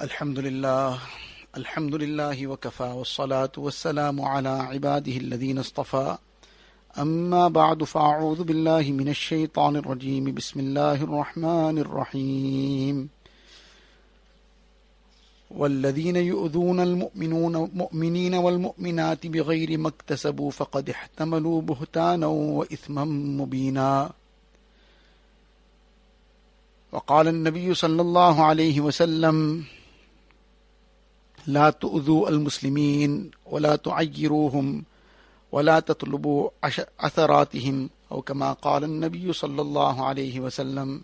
الحمد لله الحمد لله وكفى والصلاة والسلام على عباده الذين اصطفى. أما بعد فأعوذ بالله من الشيطان الرجيم. بسم الله الرحمن الرحيم. والذين يؤذون المؤمنون المؤمنين والمؤمنات بغير ما اكتسبوا فقد احتملوا بهتانا وإثما مبينا. وقال النبي صلى الله عليه وسلم لا تؤذوا المسلمين ولا تعيروهم ولا تطلبوا عثراتهم أو كما قال النبي صلى الله عليه وسلم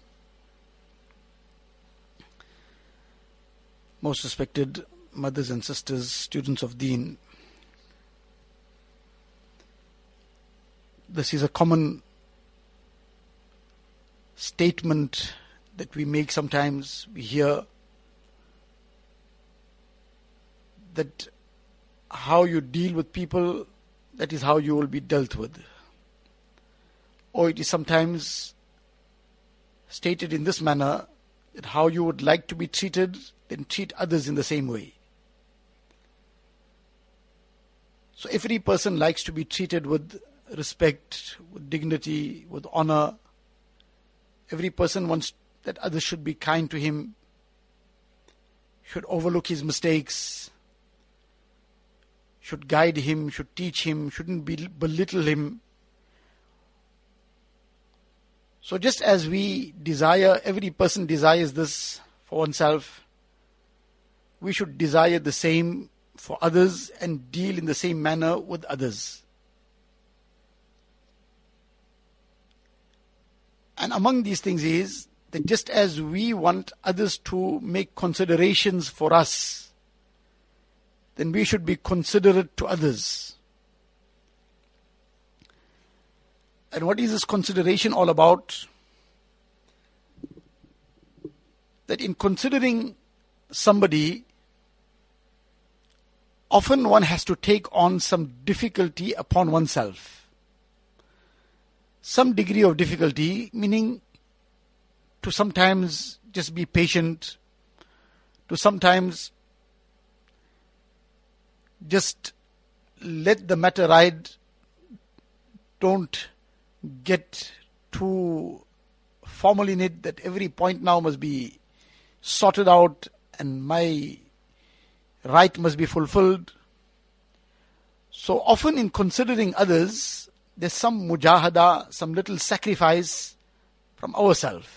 Most respected mothers and sisters, students of Deen, this is a common statement that we make sometimes. We hear that how you deal with people, that is how you will be dealt with. Or it is sometimes stated in this manner that how you would like to be treated, then treat others in the same way. So every person likes to be treated with respect, with dignity, with honor. Every person wants that others should be kind to him, should overlook his mistakes, should guide him, should teach him, shouldn't be, belittle him. So just as we desire, every person desires this for oneself, we should desire the same for others and deal in the same manner with others. And among these things is that just as we want others to make considerations for us, then we should be considerate to others. And what is this consideration all about? That in considering somebody, often one has to take on some difficulty upon oneself. Some degree of difficulty, meaning to sometimes just be patient, to sometimes just let the matter ride. Don't get too formal in it that every point now must be sorted out and my right must be fulfilled. So often in considering others, there's some mujahada, some little sacrifice from ourselves.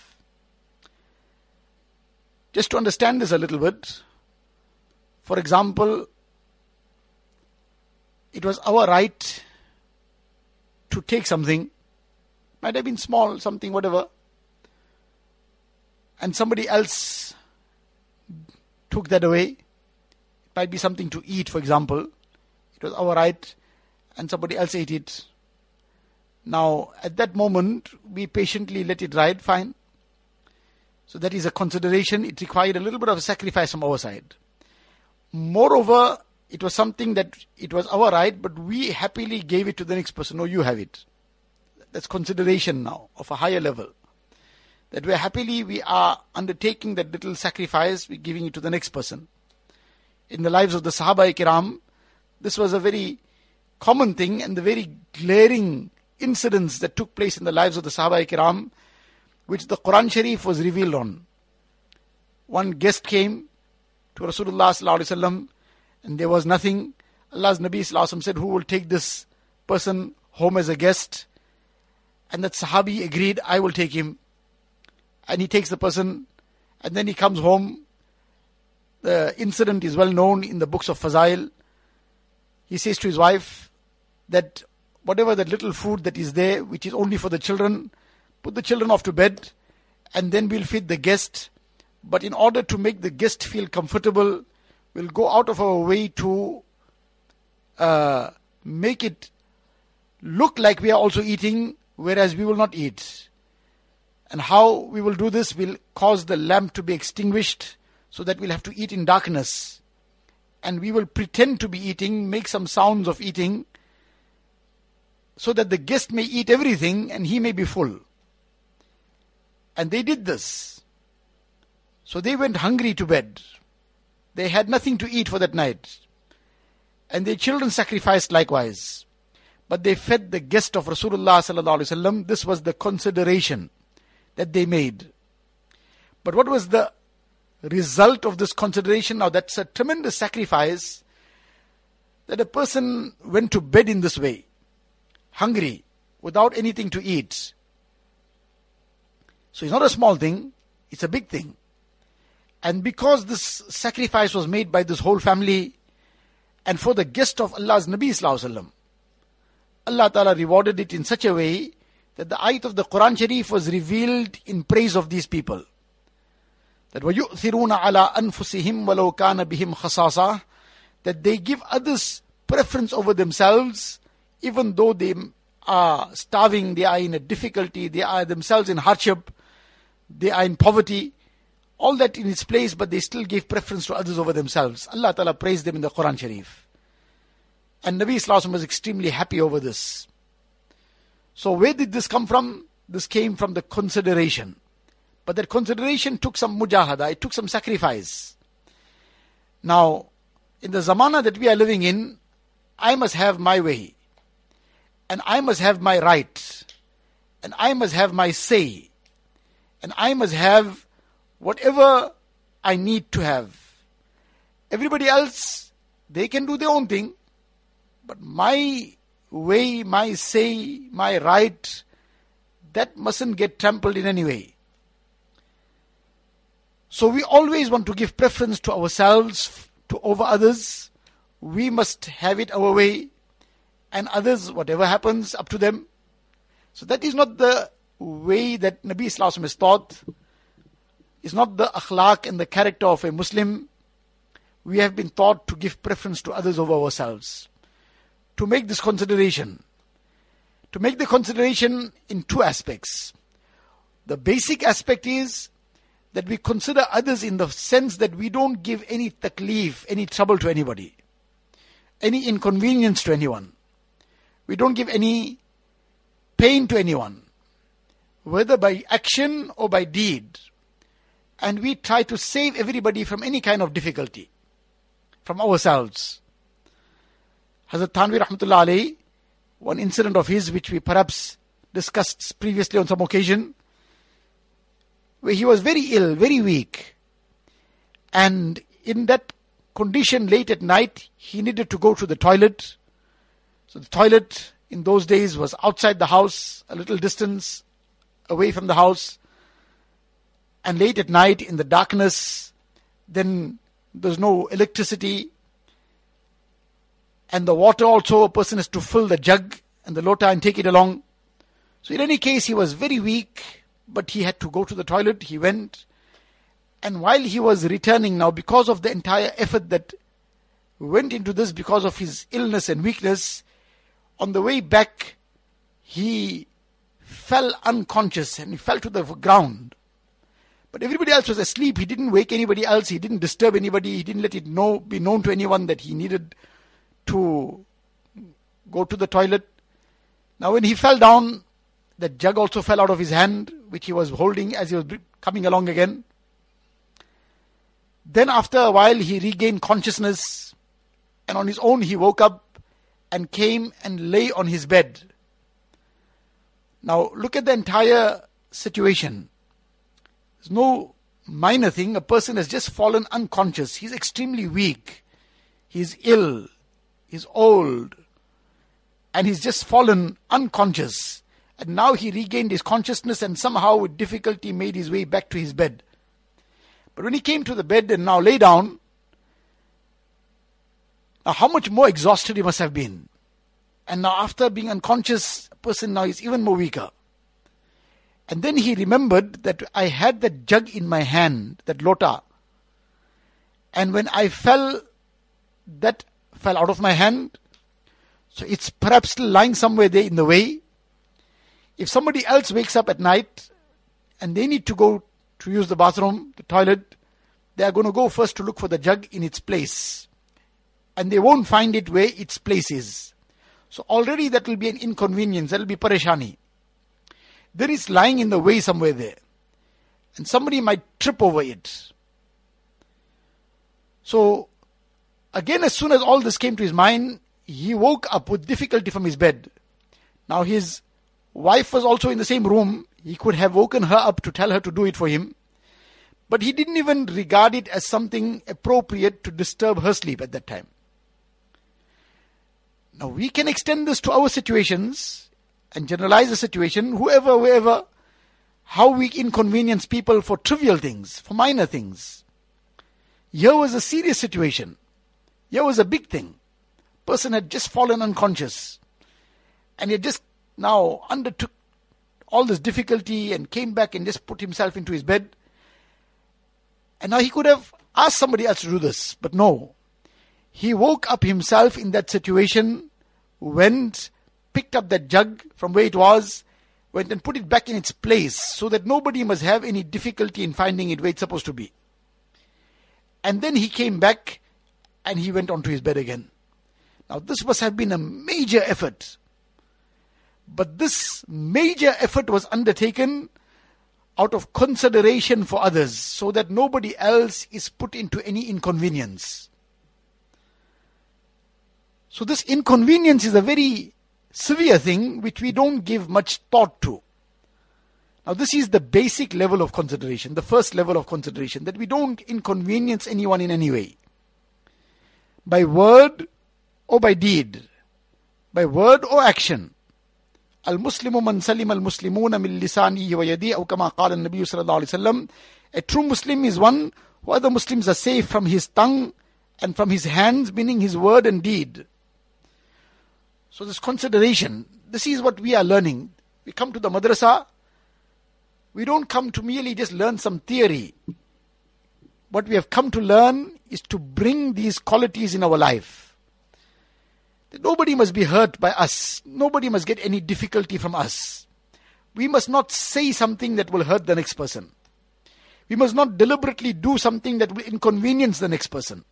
Just to understand this a little bit, for example, it was our right to take something, might have been small, something, whatever, and somebody else took that away. It might be something to eat, for example. It was our right, and somebody else ate it. Now, at that moment, we patiently let it ride, fine. So that is a consideration. It required a little bit of a sacrifice from our side. Moreover, it was something that it was our right, but we happily gave it to the next person. No, you have it. That's consideration now of a higher level. That we're happily, we are undertaking that little sacrifice, we're giving it to the next person. In the lives of the Sahaba Kiram, this was a very common thing and the very glaring incidents that took place in the lives of the Sahaba Kiram, which the Quran Sharif was revealed on. One guest came to Rasulullah Sallallahu Alaihi Wasallam and there was nothing. Allah's Nabi Sallallahu said, Who will take this person home as a guest? And that Sahabi agreed, I will take him. And he takes the person, and then he comes home. The incident is well known in the books of Fazail. He says to his wife that whatever that little food that is there, which is only for the children, put the children off to bed, and then we'll feed the guest. But in order to make the guest feel comfortable, we'll go out of our way to uh, make it look like we are also eating, whereas we will not eat. And how we will do this will cause the lamp to be extinguished so that we'll have to eat in darkness. And we will pretend to be eating, make some sounds of eating, so that the guest may eat everything and he may be full. And they did this. So they went hungry to bed. They had nothing to eat for that night. And their children sacrificed likewise. But they fed the guest of Rasulullah. This was the consideration that they made. But what was the result of this consideration? Now that's a tremendous sacrifice that a person went to bed in this way, hungry, without anything to eat. So it's not a small thing, it's a big thing. And because this sacrifice was made by this whole family and for the guest of Allah's Nabi Sallallahu Allah Ta'ala rewarded it in such a way that the ayat of the Quran Sharif was revealed in praise of these people. That وَيُؤْثِرُونَ عَلَىٰ أَنفُسِهِمْ وَلَوْ كَانَ بِهِمْ خَصَاصًا That they give others preference over themselves even though they are starving, they are in a difficulty, they are themselves in hardship, they are in poverty all that in its place, but they still gave preference to others over themselves. Allah Ta'ala praised them in the Quran Sharif. And Nabi Islam was extremely happy over this. So where did this come from? This came from the consideration. But that consideration took some mujahada, it took some sacrifice. Now, in the zamana that we are living in, I must have my way. And I must have my right. And I must have my say. And I must have whatever I need to have. Everybody else, they can do their own thing, but my way, my say, my right, that mustn't get trampled in any way. So we always want to give preference to ourselves to over others. We must have it our way, and others, whatever happens, up to them. So that is not the way that Nabi Islam has taught is not the akhlaq and the character of a Muslim. We have been taught to give preference to others over ourselves. To make this consideration. To make the consideration in two aspects. The basic aspect is that we consider others in the sense that we don't give any taklif, any trouble to anybody, any inconvenience to anyone. We don't give any pain to anyone, whether by action or by deed and we try to save everybody from any kind of difficulty from ourselves. Hazrat Thanvi Rahmatullah alayhi, one incident of his which we perhaps discussed previously on some occasion, where he was very ill, very weak, and in that condition late at night, he needed to go to the toilet. So the toilet in those days was outside the house, a little distance away from the house and late at night in the darkness, then there's no electricity. And the water also, a person has to fill the jug and the lota and take it along. So in any case, he was very weak, but he had to go to the toilet. He went. And while he was returning now, because of the entire effort that went into this, because of his illness and weakness, on the way back, he fell unconscious and he fell to the ground. But everybody else was asleep. He didn't wake anybody else. He didn't disturb anybody. He didn't let it know, be known to anyone that he needed to go to the toilet. Now, when he fell down, the jug also fell out of his hand, which he was holding as he was coming along again. Then, after a while, he regained consciousness, and on his own, he woke up and came and lay on his bed. Now, look at the entire situation. It's no minor thing. A person has just fallen unconscious. He's extremely weak. He's ill. He's old. And he's just fallen unconscious. And now he regained his consciousness and somehow with difficulty made his way back to his bed. But when he came to the bed and now lay down, now how much more exhausted he must have been. And now after being unconscious, a person now is even more weaker. And then he remembered that I had that jug in my hand, that lota. And when I fell, that fell out of my hand. So it's perhaps lying somewhere there in the way. If somebody else wakes up at night and they need to go to use the bathroom, the toilet, they are going to go first to look for the jug in its place. And they won't find it where its place is. So already that will be an inconvenience, that will be parishani there is lying in the way somewhere there. And somebody might trip over it. So, again, as soon as all this came to his mind, he woke up with difficulty from his bed. Now, his wife was also in the same room. He could have woken her up to tell her to do it for him. But he didn't even regard it as something appropriate to disturb her sleep at that time. Now, we can extend this to our situations and generalize the situation, whoever, wherever, how we inconvenience people for trivial things, for minor things. Here was a serious situation. Here was a big thing. Person had just fallen unconscious. And he just now undertook all this difficulty and came back and just put himself into his bed. And now he could have asked somebody else to do this, but no. He woke up himself in that situation, went, picked up that jug from where it was, went and put it back in its place so that nobody must have any difficulty in finding it where it's supposed to be. And then he came back and he went on to his bed again. Now, this must have been a major effort. But this major effort was undertaken out of consideration for others so that nobody else is put into any inconvenience. So, this inconvenience is a very severe thing which we don't give much thought to. Now, this is the basic level of consideration, the first level of consideration, that we don't inconvenience anyone in any way. By word or by deed, by word or action. المسلم من سلم المسلمون من لسانه ويده أو كما قال النبي صلى الله عليه وسلم A true Muslim is one who other Muslims are safe from his tongue and from his hands, meaning his word and deed. So this consideration, this is what we are learning. We come to the madrasa, we don't come to merely just learn some theory. What we have come to learn is to bring these qualities in our life. That nobody must be hurt by us. Nobody must get any difficulty from us. We must not say something that will hurt the next person. We must not deliberately do something that will inconvenience the next person.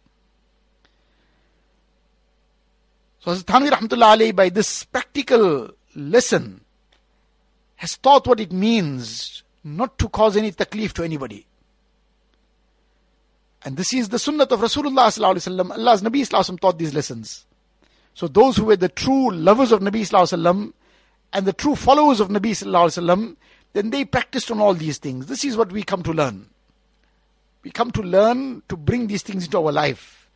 So Hazrat Thanvi Rahmatullah alayhi by this practical lesson has taught what it means not to cause any taklif to anybody. And this is the sunnah of Rasulullah sallallahu Allah's Nabi sallallahu taught these lessons. So those who were the true lovers of Nabi sallallahu and the true followers of Nabi sallallahu then they practiced on all these things. This is what we come to learn. We come to learn to bring these things into our life.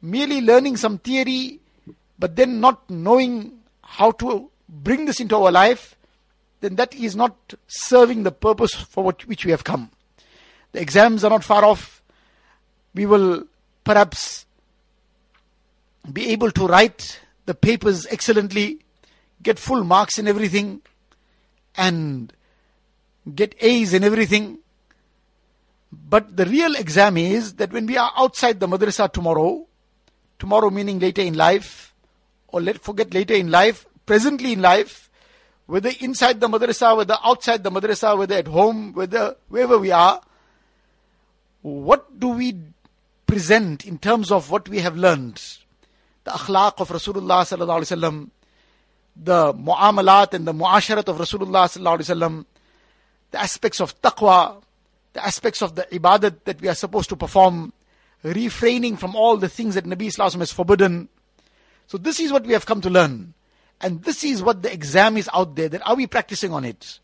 Merely learning some theory but then not knowing how to bring this into our life, then that is not serving the purpose for what, which we have come. The exams are not far off. We will perhaps be able to write the papers excellently, get full marks in everything, and get A's in everything. But the real exam is that when we are outside the madrasa tomorrow, tomorrow meaning later in life, or let forget later in life, presently in life, whether inside the madrasa, whether outside the madrasa, whether at home, whether wherever we are, what do we present in terms of what we have learned? The akhlaq of Rasulullah sallallahu alaihi wasallam, the muamalat and the muasharat of Rasulullah sallallahu alaihi wasallam, the aspects of taqwa, the aspects of the ibadat that we are supposed to perform, refraining from all the things that Nabi Sallallahu has forbidden, so this is what we have come to learn. And this is what the exam is out there, that are we practicing on it?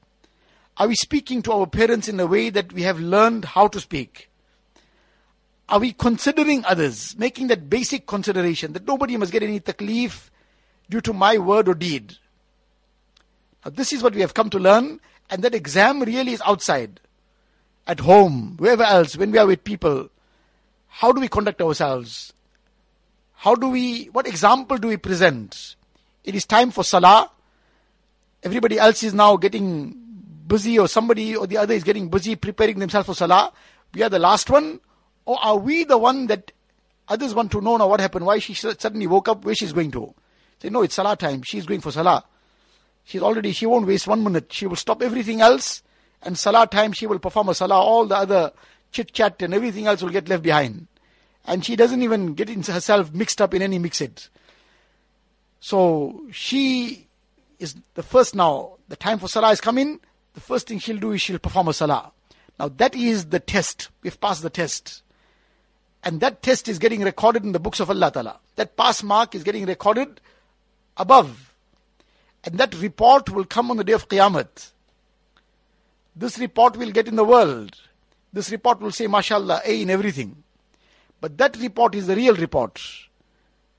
Are we speaking to our parents in a way that we have learned how to speak? Are we considering others, making that basic consideration that nobody must get any taklif due to my word or deed? Now, this is what we have come to learn, and that exam really is outside, at home, wherever else, when we are with people. How do we conduct ourselves? How do we, what example do we present? It is time for salah. Everybody else is now getting busy, or somebody or the other is getting busy preparing themselves for salah. We are the last one, or are we the one that others want to know now what happened? Why she suddenly woke up? Where she's going to? Say, no, it's salah time. She's going for salah. She's already, she won't waste one minute. She will stop everything else, and salah time she will perform a salah. All the other chit chat and everything else will get left behind and she doesn't even get herself mixed up in any mix-it. So she is the first now, the time for salah is coming, the first thing she'll do is she'll perform a salah. Now that is the test. We've passed the test. And that test is getting recorded in the books of Allah Ta'ala. That pass mark is getting recorded above. And that report will come on the day of Qiyamah. This report will get in the world. This report will say, MashaAllah, A in everything. But that report is the real report,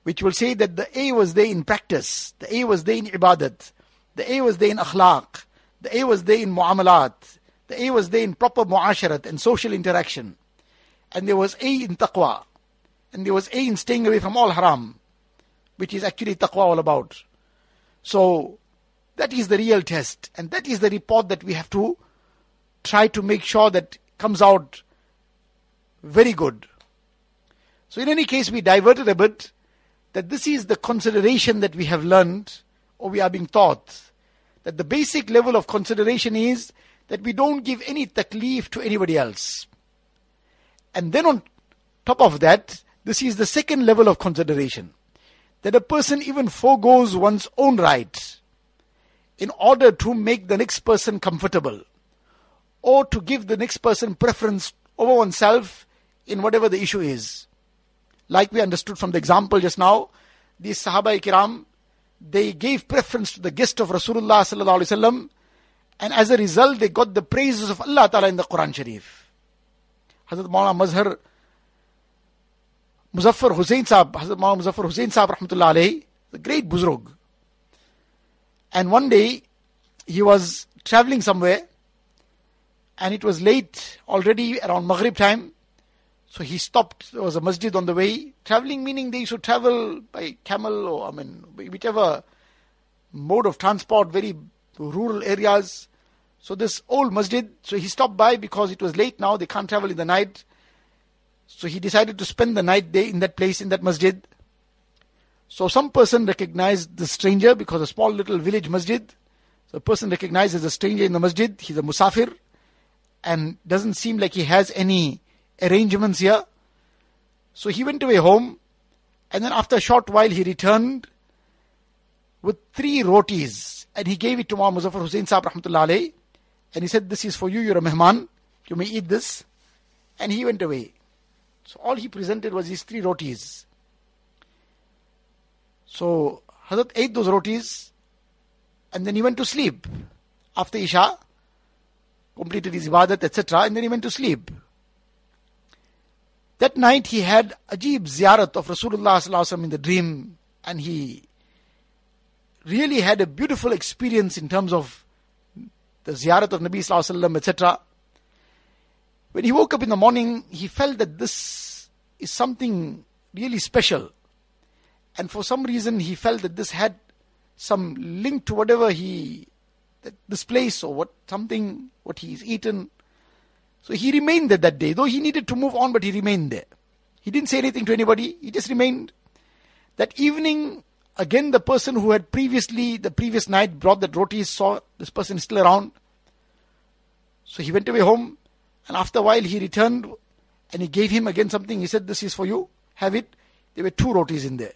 which will say that the A was there in practice, the A was there in ibadat, the A was there in akhlaq, the A was there in muamalat, the A was there in proper muasharat and social interaction. And there was A in taqwa. And there was A in staying away from all haram, which is actually taqwa all about. So, that is the real test. And that is the report that we have to try to make sure that comes out very good. So in any case, we diverted a bit that this is the consideration that we have learned or we are being taught. That the basic level of consideration is that we don't give any taklif to anybody else. And then on top of that, this is the second level of consideration. That a person even foregoes one's own right in order to make the next person comfortable or to give the next person preference over oneself in whatever the issue is. Like we understood from the example just now, these Sahaba Kiram, they gave preference to the guest of Rasulullah sallallahu alaihi wasallam, and as a result, they got the praises of Allah Taala in the Quran Sharif. Hazrat Maulana Mazhar Muzaffar Hussain Sahab, Hazrat Maulana Muzaffar Hussain Sahab rahmatullah alayhi, the great Buzurg. And one day, he was traveling somewhere, and it was late already around Maghrib time, so he stopped. There was a masjid on the way. Traveling meaning they used to travel by camel or, I mean, whichever mode of transport, very rural areas. So this old masjid, so he stopped by because it was late now, they can't travel in the night. So he decided to spend the night there in that place, in that masjid. So some person recognized the stranger because a small little village masjid. So a person recognized as a stranger in the masjid, he's a musafir and doesn't seem like he has any arrangements here. So he went away home, and then after a short while he returned with three rotis, and he gave it to Muhammad Muzaffar Hussain Saab Rahmatullah alayhi, and he said, This is for you, you're a mehman, you may eat this. And he went away. So all he presented was these three rotis. So Hazrat ate those rotis, and then he went to sleep. After Isha, completed his ibadat, etc., and then he went to sleep. That night he had Ajib ziyarat of Rasulullah in the dream and he really had a beautiful experience in terms of the ziyarat of Nabi Sallallahu Alaihi Wasallam etc. When he woke up in the morning, he felt that this is something really special. And for some reason, he felt that this had some link to whatever he, that this place or what, something, what he's eaten. So he remained there that day, though he needed to move on, but he remained there. He didn't say anything to anybody, he just remained. That evening, again, the person who had previously, the previous night, brought the rotis saw this person still around. So he went away home, and after a while, he returned and he gave him again something. He said, This is for you, have it. There were two rotis in there.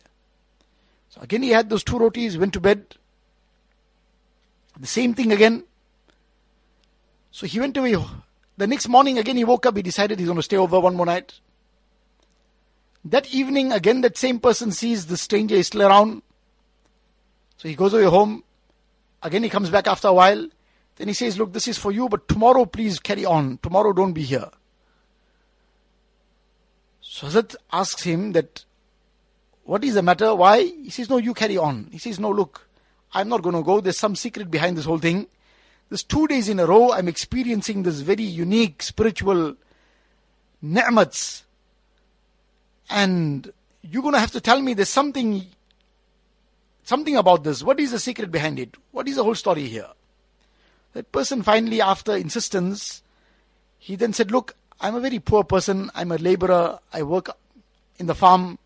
So again, he had those two rotis, went to bed. The same thing again. So he went away the next morning, again, he woke up, he decided he's going to stay over one more night. That evening, again, that same person sees the stranger is still around. So he goes away home. Again, he comes back after a while. Then he says, Look, this is for you, but tomorrow please carry on. Tomorrow don't be here. So Hazrat asks him that, What is the matter? Why? He says, No, you carry on. He says, No, look, I'm not going to go. There's some secret behind this whole thing. This two days in a row, I'm experiencing this very unique spiritual ni'mats. And you're going to have to tell me there's something, something about this. What is the secret behind it? What is the whole story here? That person finally, after insistence, he then said, Look, I'm a very poor person. I'm a laborer. I work in the farm.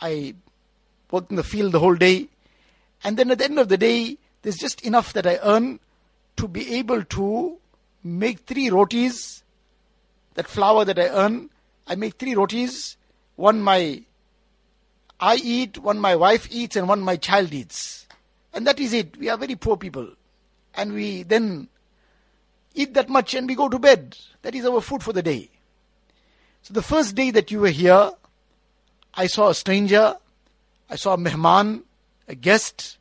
I work in the field the whole day. And then at the end of the day, there's just enough that I earn to be able to make three rotis, that flour that I earn, I make three rotis, one my I eat, one my wife eats, and one my child eats. And that is it. We are very poor people. And we then eat that much and we go to bed. That is our food for the day. So the first day that you were here, I saw a stranger, I saw a mehman, a guest,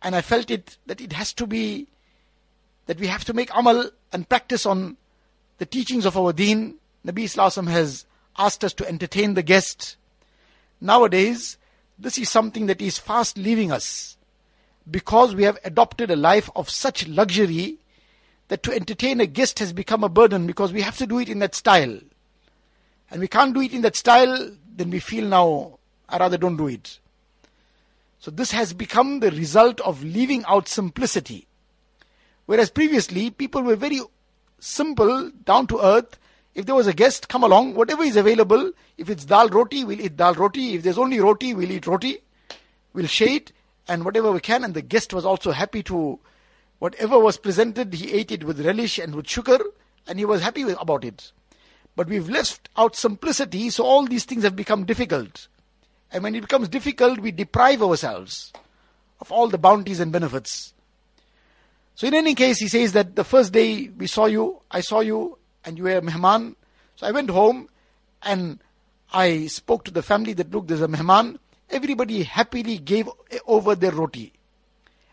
and I felt it that it has to be that we have to make amal and practice on the teachings of our deen. Nabi Islam has asked us to entertain the guest. Nowadays, this is something that is fast leaving us because we have adopted a life of such luxury that to entertain a guest has become a burden because we have to do it in that style. And we can't do it in that style, then we feel now, I rather don't do it. So this has become the result of leaving out simplicity. Whereas previously, people were very simple, down to earth. If there was a guest, come along, whatever is available. If it's dal roti, we'll eat dal roti. If there's only roti, we'll eat roti. We'll share it and whatever we can. And the guest was also happy to, whatever was presented, he ate it with relish and with sugar, and he was happy with, about it. But we've left out simplicity, so all these things have become difficult. And when it becomes difficult, we deprive ourselves of all the bounties and benefits. So in any case, he says that the first day we saw you, I saw you, and you were a mehman. So I went home and I spoke to the family that look, there's a mehman. Everybody happily gave over their roti.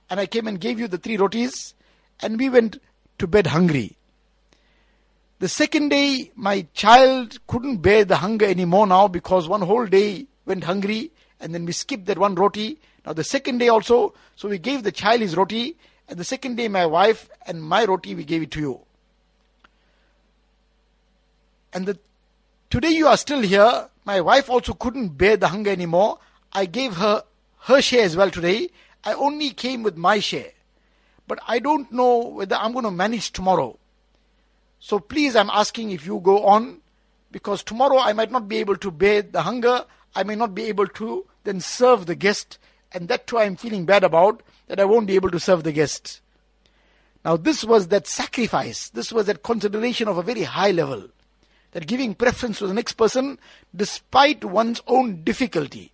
And I came and gave you the three rotis, and we went to bed hungry. The second day, my child couldn't bear the hunger anymore now because one whole day went hungry, and then we skipped that one roti. Now the second day also, so we gave the child his roti, and the second day, my wife and my roti, we gave it to you. And the, today you are still here. My wife also couldn't bear the hunger anymore. I gave her her share as well today. I only came with my share. But I don't know whether I'm going to manage tomorrow. So please, I'm asking if you go on, because tomorrow I might not be able to bear the hunger. I may not be able to then serve the guest. And that too I'm feeling bad about that I won't be able to serve the guest. Now, this was that sacrifice, this was that consideration of a very high level, that giving preference to the next person despite one's own difficulty.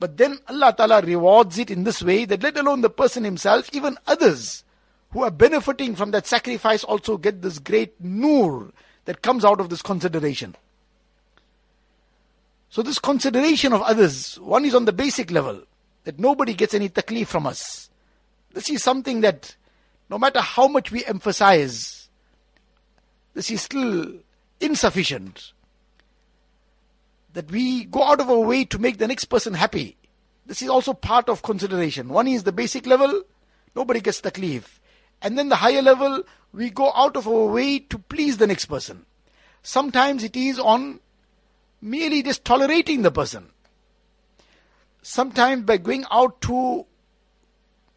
But then Allah Ta'ala rewards it in this way that let alone the person himself, even others who are benefiting from that sacrifice also get this great nur that comes out of this consideration. So, this consideration of others, one is on the basic level that nobody gets any taklif from us. This is something that no matter how much we emphasize, this is still insufficient. That we go out of our way to make the next person happy. This is also part of consideration. One is the basic level, nobody gets taklif. And then the higher level, we go out of our way to please the next person. Sometimes it is on merely just tolerating the person sometimes by going out to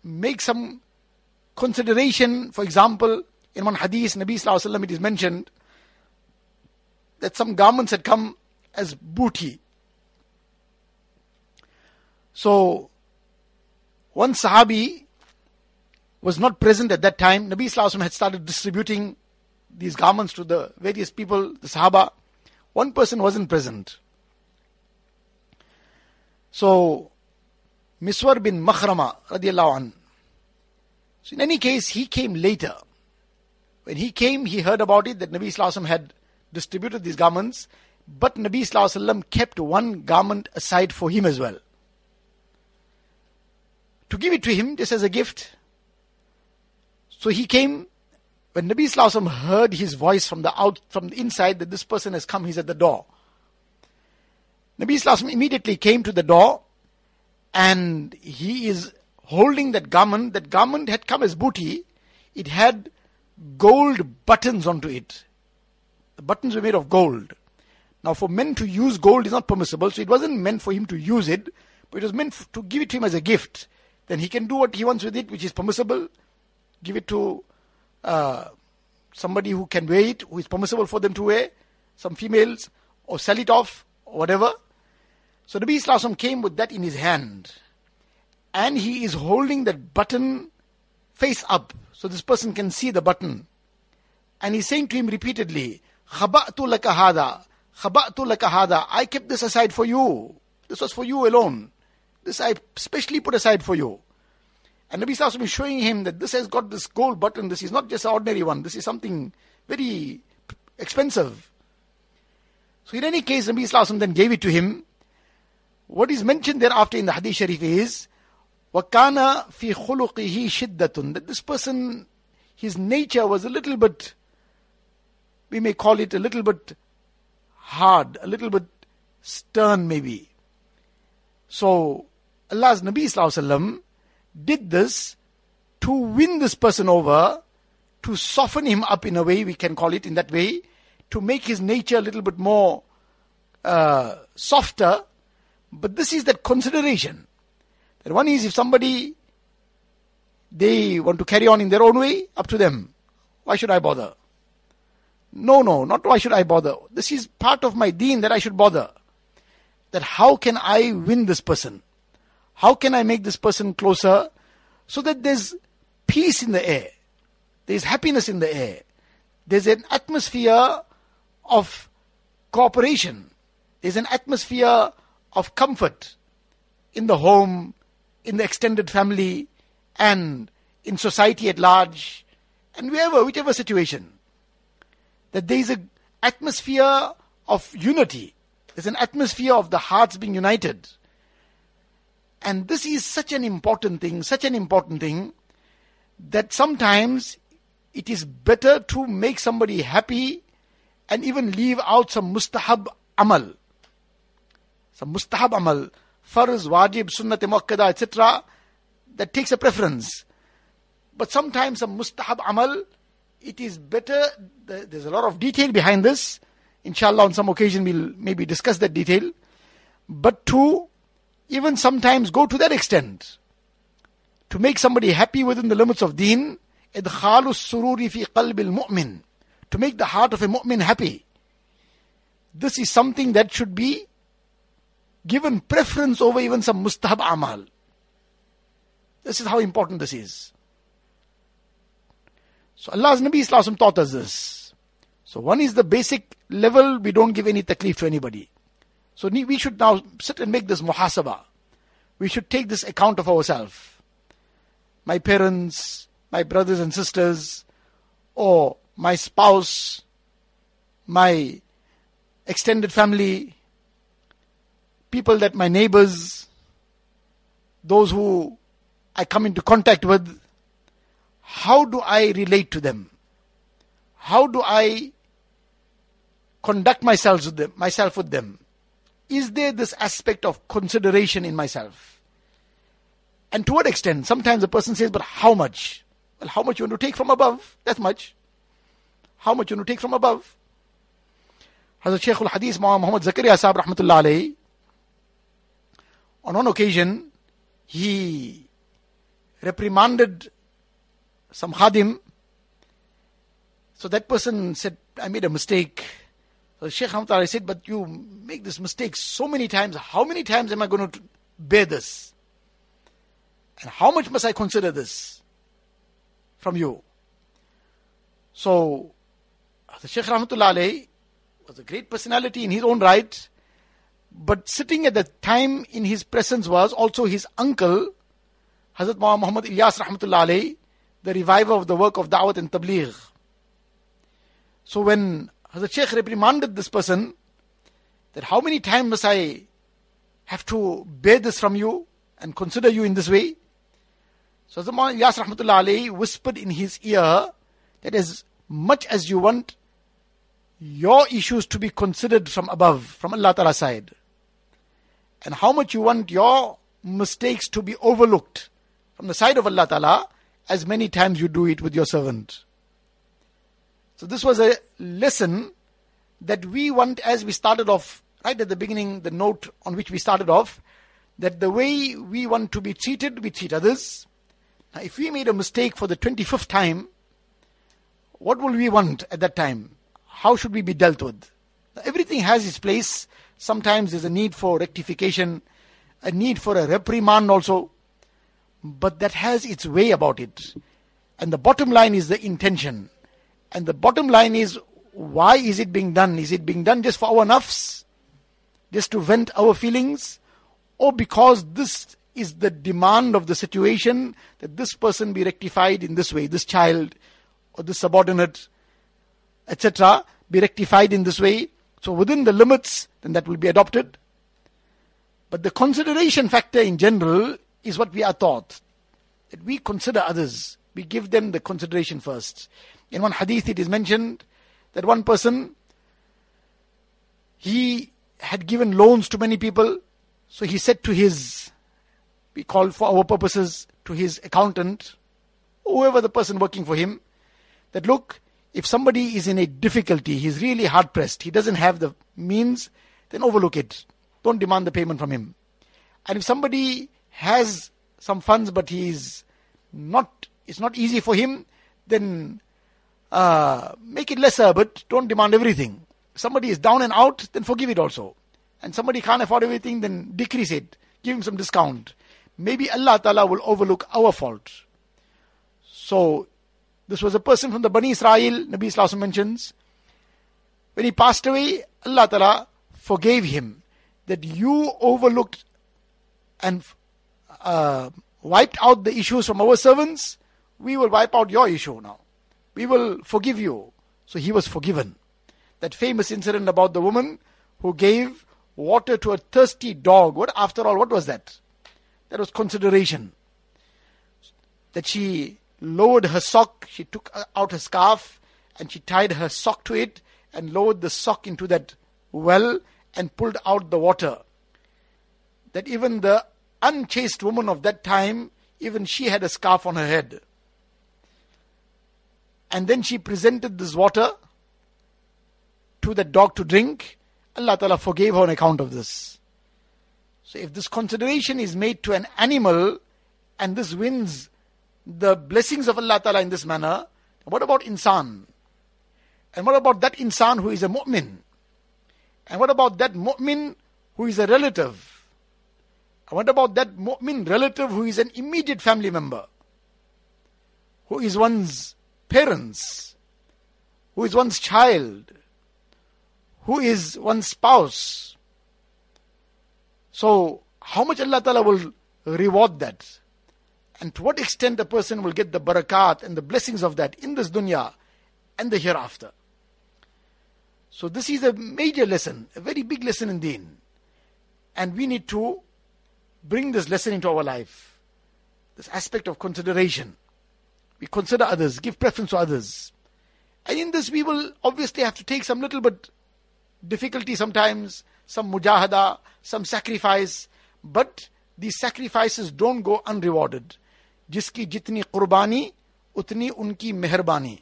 make some consideration, for example, in one hadith, Nabi Sallallahu it is mentioned that some garments had come as booty. So, one Sahabi was not present at that time. Nabi Sallallahu had started distributing these garments to the various people, the Sahaba. One person wasn't present. So, Miswar bin Makhrama radiallahu an. So in any case, he came later. When he came, he heard about it that Nabi Sallallahu had distributed these garments, but Nabi Sallallahu kept one garment aside for him as well. To give it to him just as a gift. So he came, when Nabi Sallallahu heard his voice from the out, from the inside that this person has come, he's at the door. Nabi Sallallahu immediately came to the door and he is holding that garment. That garment had come as booty. It had gold buttons onto it. The buttons were made of gold. Now, for men to use gold is not permissible, so it wasn't meant for him to use it, but it was meant to give it to him as a gift. Then he can do what he wants with it, which is permissible. Give it to uh, somebody who can wear it, who is permissible for them to wear, some females, or sell it off, or whatever. So Nabi Islam came with that in his hand. And he is holding that button face up. So this person can see the button. And he's saying to him repeatedly, Khaba'tu laka. Khaba'tu. I kept this aside for you. This was for you alone. This I specially put aside for you. And Nabi Sallallahu is showing him that this has got this gold button. This is not just an ordinary one. This is something very expensive. So in any case, Nabi Islam then gave it to him. What is mentioned thereafter in the Hadith Sharif is, وَكَانَ فِي خُلُقِهِ شِدَّةٌ That this person, his nature was a little bit, we may call it a little bit hard, a little bit stern maybe. So, Allah's Nabi Sallallahu did this to win this person over, to soften him up in a way, we can call it in that way, to make his nature a little bit more uh, softer. but this is that consideration. That one is if somebody they want to carry on in their own way, up to them. Why should I bother? No, no, not why should I bother. This is part of my deen that I should bother. That how can I win this person? How can I make this person closer so that there's peace in the air? There's happiness in the air. There's an atmosphere of cooperation. There's an atmosphere of comfort in the home, in the extended family, and in society at large, and wherever, whichever situation. That there is an atmosphere of unity. There's an atmosphere of the hearts being united. And this is such an important thing, such an important thing, that sometimes it is better to make somebody happy and even leave out some mustahab amal Some mustahab amal, farz, wajib, sunnat, muakkada, etc. That takes a preference. But sometimes some mustahab amal, it is better, there's a lot of detail behind this. Inshallah, on some occasion we'll maybe discuss that detail. But to even sometimes go to that extent, to make somebody happy within the limits of deen, إدخال السرور في قلب المؤمن to make the heart of a mu'min happy. This is something that should be given preference over even some mustahab amal. This is how important this is. So Allah's Nabi Islam taught us this. So one is the basic level, we don't give any taklif to anybody. So we should now sit and make this muhasaba. We should take this account of ourselves. My parents, my brothers and sisters, or my spouse, my extended family, people that my neighbors, those who I come into contact with, how do I relate to them? How do I conduct myself with them, myself with them? Is there this aspect of consideration in myself? And to what extent? Sometimes a person says, but how much? Well, how much you want to take from above? That's much. How much you want to take from above? Hazrat Shaykh al-Hadith Muhammad Zakaria Sahib Rahmatullah alayhi, on one occasion, he reprimanded some khadim. So that person said, I made a mistake. So Sheikh Hamdullah said, but you make this mistake so many times. How many times am I going to bear this? And how much must I consider this from you? So, the Sheikh Rahmatullah was a great personality in his own right, but sitting at the time in his presence was also his uncle, Hazrat Muhammad Ilyas Rahmatullah the reviver of the work of Dawat and Tabligh. So when Hazrat Sheikh reprimanded this person, that how many times must I have to bear this from you and consider you in this way? So Hazrat Ilyas Rahmatullah whispered in his ear that as much as you want your issues to be considered from above, from Allah Ta'ala side, and how much you want your mistakes to be overlooked from the side of Allah Ta'ala, as many times you do it with your servant. So this was a lesson that we want as we started off, right at the beginning, the note on which we started off, that the way we want to be treated, we treat others. Now if we made a mistake for the 25th time, what will we want at that time? How should we be dealt with? Everything has its place. Sometimes there's a need for rectification, a need for a reprimand also but that has its way about it. And the bottom line is the intention. And the bottom line is why is it being done? Is it being done just for our nafs? Just to vent our feelings? Or because this is the demand of the situation that this person be rectified in this way, this child or this subordinate, etc., be rectified in this way. So within the limits, then that will be adopted. But the consideration factor in general is what we are taught. That we consider others. We give them the consideration first. In one hadith it is mentioned that one person, he had given loans to many people. So he said to his, we call for our purposes, to his accountant, whoever the person working for him, that look, if somebody is in a difficulty, he's really hard pressed, he doesn't have the means, then overlook it. Don't demand the payment from him. And if somebody has some funds but he's not, it's not easy for him, then uh, make it lesser, but don't demand everything. Somebody is down and out, then forgive it also. And somebody can't afford everything, then decrease it. Give him some discount. Maybe Allah Ta'ala will overlook our fault. So, this was a person from the Bani Israel, Nabi Islam mentions. When he passed away, Allah Ta'ala forgave him that you overlooked and uh, wiped out the issues from our servants. We will wipe out your issue now. We will forgive you. So he was forgiven. That famous incident about the woman who gave water to a thirsty dog. What, after all, what was that? That was consideration. That she lowered her sock, she took out her scarf, and she tied her sock to it and lowered the sock into that well and pulled out the water. That even the unchaste woman of that time, even she had a scarf on her head. And then she presented this water to the dog to drink. Allah Ta'ala forgave her on account of this. So if this consideration is made to an animal and this wins the blessings of Allah Ta'ala in this manner, what about insan? And what about that insan who is a mu'min? And what about that mu'min who is a relative? And what about that mu'min relative who is an immediate family member? Who is one's parents? Who is one's child? Who is one's spouse? So, how much Allah Ta'ala will reward that? And to what extent a person will get the barakat and the blessings of that in this dunya and the hereafter. So this is a major lesson, a very big lesson in deen. And we need to bring this lesson into our life. This aspect of consideration. We consider others, give preference to others. And in this we will obviously have to take some little bit difficulty sometimes, some mujahada, some sacrifice. But these sacrifices don't go unrewarded. जिसकी जितनी कुर्बानी उतनी उनकी मेहरबानी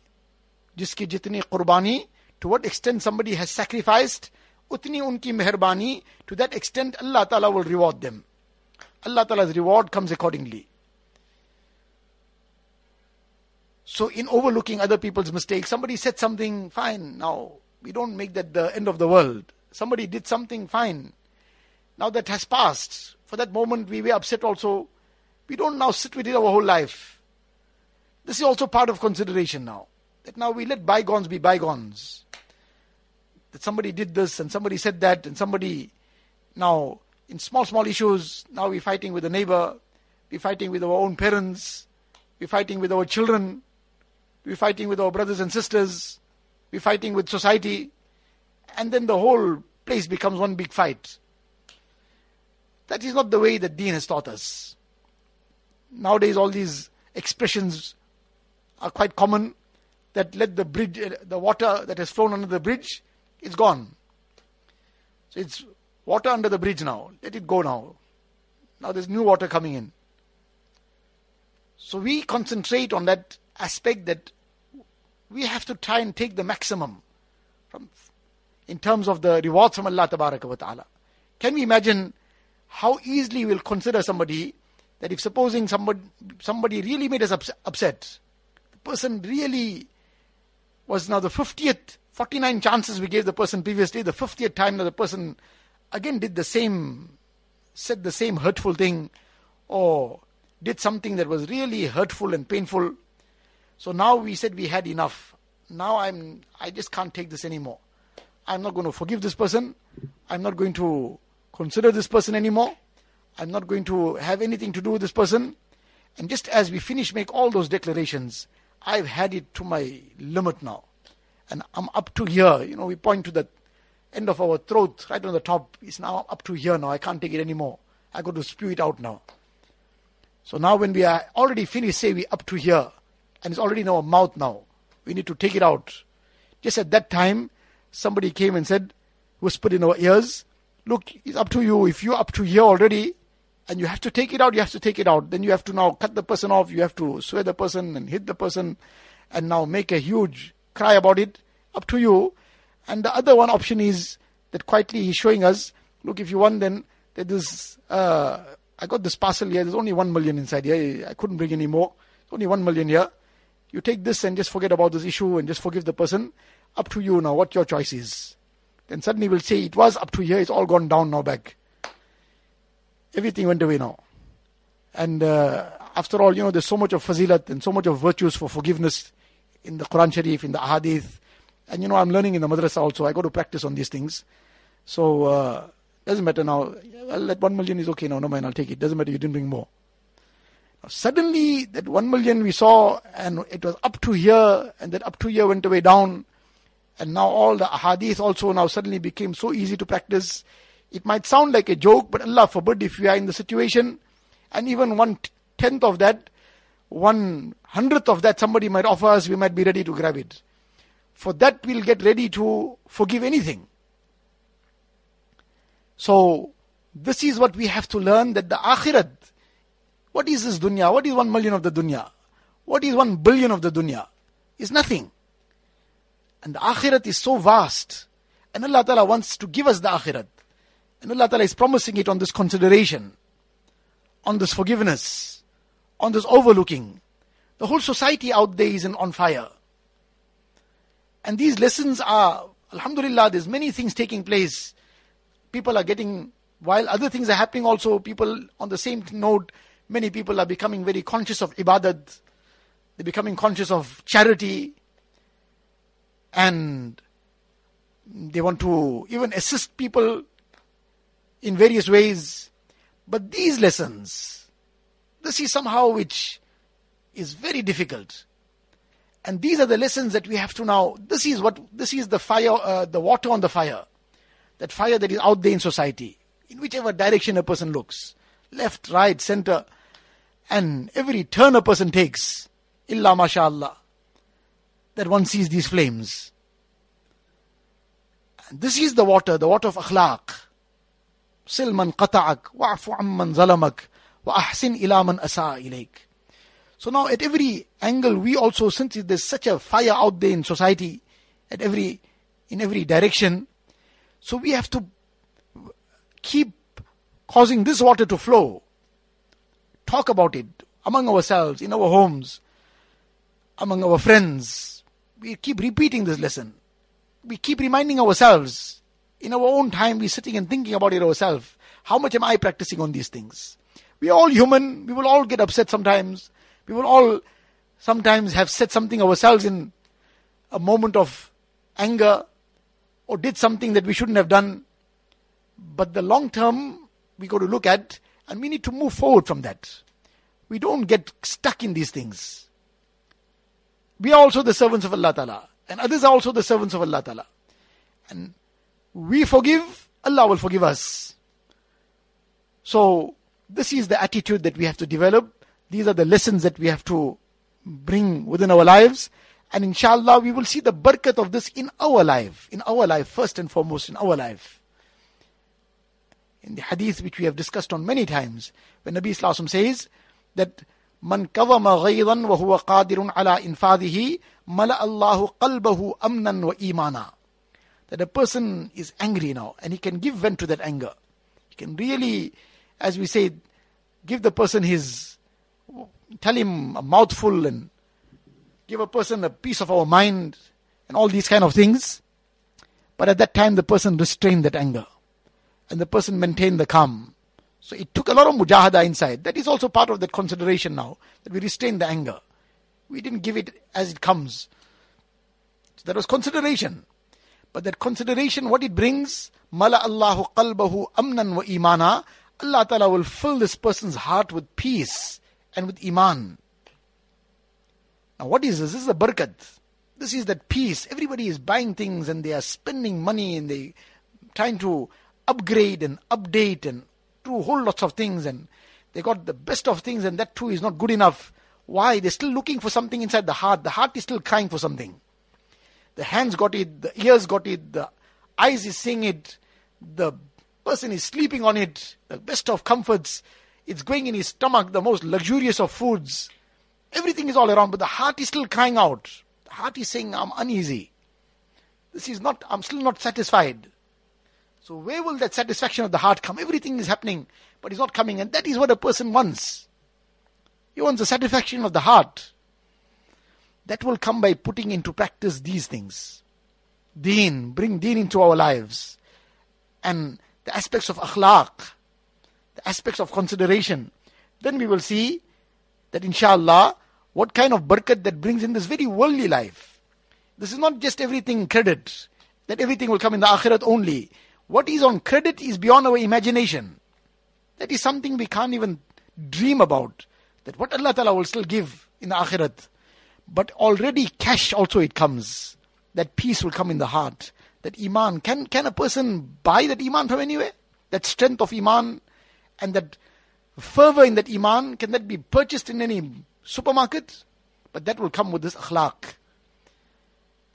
जिसकी जितनी कुर्बानी to what extent somebody has sacrificed, utni unki meherbani, to that extent Allah Ta'ala will reward them. Allah Ta'ala's reward comes accordingly. So, in overlooking other people's mistakes, somebody said something, fine, now we don't make that the end of the world. Somebody did something, fine. Now that has passed. For that moment, we were upset also. We don't now sit with it our whole life. This is also part of consideration now. That now we let bygones be bygones that somebody did this and somebody said that and somebody now in small small issues now we're fighting with a neighbor we're fighting with our own parents we're fighting with our children we're fighting with our brothers and sisters we're fighting with society and then the whole place becomes one big fight that is not the way that deen has taught us nowadays all these expressions are quite common that let the bridge uh, the water that has flown under the bridge it's gone. So it's water under the bridge now. Let it go now. Now there's new water coming in. So we concentrate on that aspect that we have to try and take the maximum from in terms of the rewards from Allah ta'ala. Can we imagine how easily we'll consider somebody that if supposing somebody somebody really made us upset, the person really was now the 50th 49 chances we gave the person previously, the 50th time that the person again did the same, said the same hurtful thing, or did something that was really hurtful and painful. So now we said we had enough. Now I'm, I just can't take this anymore. I'm not going to forgive this person. I'm not going to consider this person anymore. I'm not going to have anything to do with this person. And just as we finish make all those declarations, I've had it to my limit now and I'm up to here. You know, we point to the end of our throat, right on the top, It's now up to here now. I can't take it anymore. I got to spew it out now. So now when we are already finished, say we up to here, and it's already in our mouth now. We need to take it out. Just at that time, somebody came and said, whispered in our ears, look, it's up to you. If you're up to here already, and you have to take it out, you have to take it out. Then you have to now cut the person off, you have to swear the person and hit the person, and now make a huge cry about it. Up to you. And the other one option is that quietly he's showing us, look, if you want, then there is, uh, I got this parcel here, there's only one million inside here, I couldn't bring any more. only one million here. You take this and just forget about this issue and just forgive the person. Up to you now, what your choice is. Then suddenly we'll say, it was up to here, it's all gone down now back. Everything went away now. And uh, after all, you know, there's so much of fazilat and so much of virtues for forgiveness in the Quran Sharif, in the Ahadith, and you know, I'm learning in the madrasa also. I got to practice on these things. So, uh, doesn't matter now. Well, that one million is okay now. No mind, I'll take it. Doesn't matter, you didn't bring more. Now, suddenly, that one million we saw, and it was up to here, and that up to here went away down. And now all the hadith also now suddenly became so easy to practice. It might sound like a joke, but Allah forbid if we are in the situation, and even one tenth of that, one hundredth of that somebody might offer us, we might be ready to grab it. For that we'll get ready to forgive anything. So, this is what we have to learn that the akhirat, what is this dunya? What is one million of the dunya? What is one billion of the dunya? Is nothing. And the akhirat is so vast. And Allah Ta'ala wants to give us the akhirat. And Allah Ta'ala is promising it on this consideration, on this forgiveness, on this overlooking. The whole society out there is on fire. And these lessons are, Alhamdulillah, there's many things taking place. People are getting, while other things are happening also, people on the same note, many people are becoming very conscious of ibadat. They're becoming conscious of charity. And they want to even assist people in various ways. But these lessons, this is somehow which is very difficult. And these are the lessons that we have to now. This is what this is the fire, uh, the water on the fire, that fire that is out there in society, in whichever direction a person looks, left, right, center, and every turn a person takes, illa mashallah, that one sees these flames. And this is the water, the water of akhlaq. Silman qata'ak, wa'fu zalamak, wa ahsin ila man asa. So now at every angle, we also, since there's such a fire out there in society, at every, in every direction, so we have to keep causing this water to flow. Talk about it among ourselves, in our homes, among our friends. We keep repeating this lesson. We keep reminding ourselves. In our own time, we're sitting and thinking about it ourselves. How much am I practicing on these things? We are all human. We will all get upset sometimes. We will all sometimes have said something ourselves in a moment of anger or did something that we shouldn't have done. But the long term we got to look at and we need to move forward from that. We don't get stuck in these things. We are also the servants of Allah Ta'ala. And others are also the servants of Allah Ta'ala. And we forgive, Allah will forgive us. So, this is the attitude that we have to develop these are the lessons that we have to bring within our lives. And inshallah, we will see the barakat of this in our life, in our life, first and foremost, in our life. In the hadith which we have discussed on many times, when Nabi Wasallam says that من كظم غيظا وهو قادر على إنفاذه ملأ الله قلبه أمنا وإيمانا that a person is angry now and he can give vent to that anger. He can really, as we say, give the person his tell him a mouthful and give a person a piece of our mind and all these kind of things. But at that time, the person restrained that anger and the person maintained the calm. So it took a lot of mujahada inside. That is also part of that consideration now, that we restrained the anger. We didn't give it as it comes. So that was consideration. But that consideration, what it brings, mala Allahu qalbahu amnan wa imana, Allah Ta'ala will fill this person's heart with peace and with Iman. Now, what is this? This is the barakat. This is that peace. Everybody is buying things and they are spending money and they trying to upgrade and update and do whole lots of things and they got the best of things and that too is not good enough. Why? They're still looking for something inside the heart. The heart is still crying for something. The hands got it, the ears got it, the eyes is seeing it, the person is sleeping on it, the best of comforts. It's going in his stomach, the most luxurious of foods. Everything is all around, but the heart is still crying out. The heart is saying, I'm uneasy. This is not, I'm still not satisfied. So where will that satisfaction of the heart come? Everything is happening, but it's not coming. And that is what a person wants. He wants the satisfaction of the heart. That will come by putting into practice these things. Deen, bring deen into our lives. And the aspects of akhlaq, the aspects of consideration. Then we will see that inshallah, what kind of barakat that brings in this very worldly life. This is not just everything credit, that everything will come in the akhirat only. What is on credit is beyond our imagination. That is something we can't even dream about. That what Allah Ta'ala will still give in the akhirat. But already cash also it comes. That peace will come in the heart. That iman. Can, can a person buy that iman from anywhere? That strength of iman and that fervor in that iman, can that be purchased in any supermarket? But that will come with this akhlaq.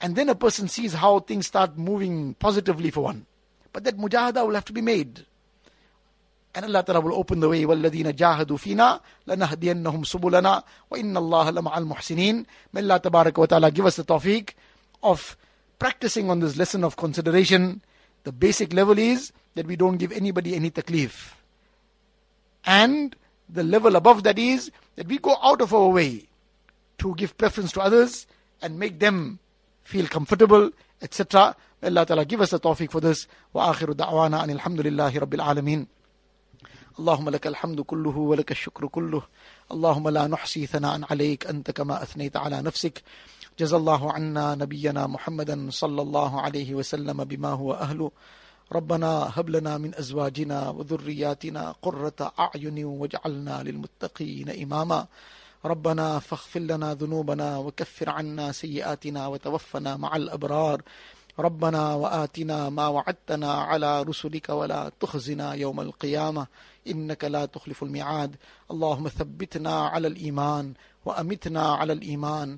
And then a person sees how things start moving positively for one. But that mujahada will have to be made. And Allah Ta'ala will open the way. وَالَّذِينَ جَاهَدُوا فِينَا لَنَهْدِيَنَّهُمْ سُبُلَنَا وَإِنَّ اللَّهَ لَمَعَ الْمُحْسِنِينَ May Allah Tabarak wa Ta'ala give us the tawfiq of practicing on this lesson of consideration. The basic level is that we don't give anybody any taklif. And the level above that is that we go out of our way to give preference to others and make them feel comfortable, etc. May Allah Ta'ala give us the tawfiq for this. وآخر دعوانا أن الحمد لله رب العالمين اللهم لك الحمد كله ولك الشكر كله. اللهم لا نحصي ثناء عليك أنت كما أثنيت على نفسك. جزا الله عنا نبينا محمدا صلى الله عليه وسلم بما هو أهله. ربنا هب لنا من أزواجنا وذرياتنا قرة أعين واجعلنا للمتقين إماما. ربنا فاغفر لنا ذنوبنا وكفر عنا سيئاتنا وتوفنا مع الأبرار. ربنا وآتنا ما وعدتنا على رسلك ولا تخزنا يوم القيامة. إنك لا تخلف الميعاد. اللهم ثبتنا على الإيمان وأمتنا على الإيمان